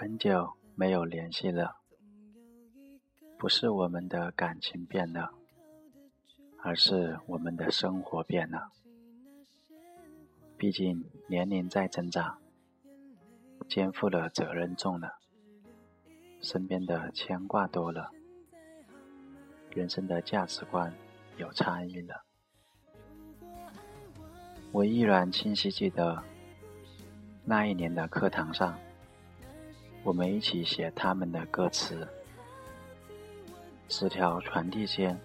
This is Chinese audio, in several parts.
很久没有联系了，不是我们的感情变了，而是我们的生活变了。毕竟年龄在增长，肩负的责任重了，身边的牵挂多了，人生的价值观有差异了。我依然清晰记得那一年的课堂上，我们一起写他们的歌词，纸条传递间，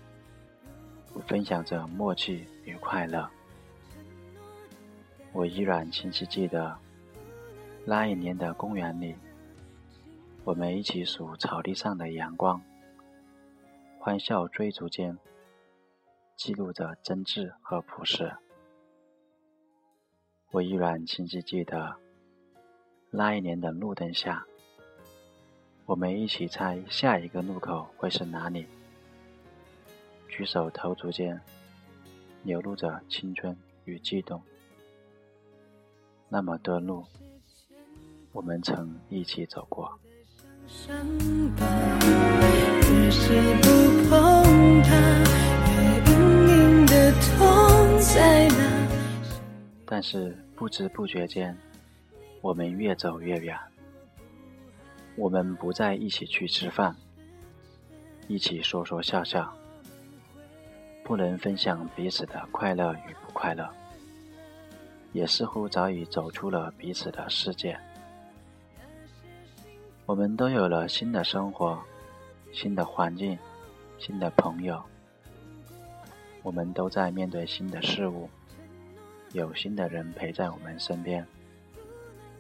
分享着默契与快乐。我依然清晰记得，那一年的公园里，我们一起数草地上的阳光，欢笑追逐间，记录着真挚和朴实。我依然清晰记得，那一年的路灯下，我们一起猜下一个路口会是哪里，举手投足间，流露着青春与悸动。那么多路，我们曾一起走过。但是不知不觉间，我们越走越远。我们不再一起去吃饭，一起说说笑笑，不能分享彼此的快乐与不快乐。也似乎早已走出了彼此的世界。我们都有了新的生活、新的环境、新的朋友。我们都在面对新的事物，有新的人陪在我们身边，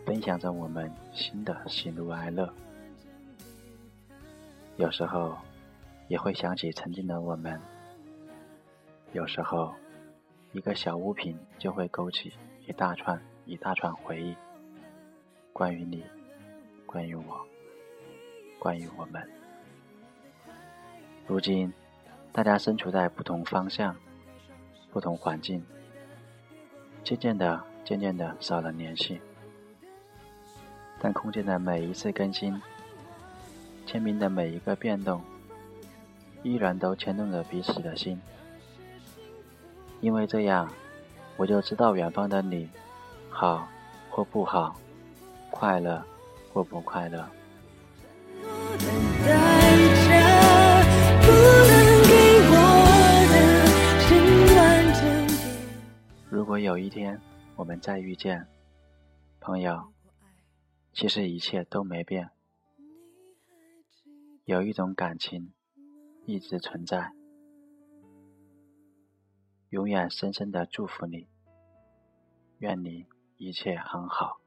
分享着我们新的喜怒哀乐。有时候也会想起曾经的我们。有时候，一个小物品就会勾起。一大串一大串回忆，关于你，关于我，关于我们。如今，大家身处在不同方向、不同环境，渐渐的、渐渐的少了联系。但空间的每一次更新，签名的每一个变动，依然都牵动着彼此的心，因为这样。我就知道远方的你，好或不好，快乐或不快乐。如果有一天我们再遇见，朋友，其实一切都没变，有一种感情一直存在。永远深深的祝福你，愿你一切很好。